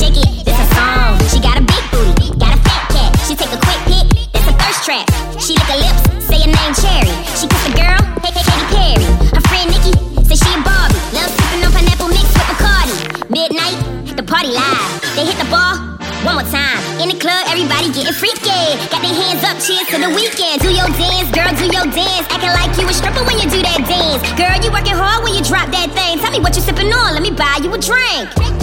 shake it. This a song. She got a big booty, got a fat cat. She take a quick pic. That's a thirst trap. She lick her lips, say her name Cherry. She kiss a girl, hey hey Katy Perry. Her friend Nikki say she a Barbie. Love sipping on pineapple mixed with Bacardi. Midnight, the party live. They hit the bar. One more time. In the club, everybody getting freaky. Got their hands up, cheers to the weekend. Do your dance, girl, do your dance. Acting like you a stripper when you do that dance. Girl, you working hard when you drop that thing. Tell me what you sipping on, let me buy you a drink.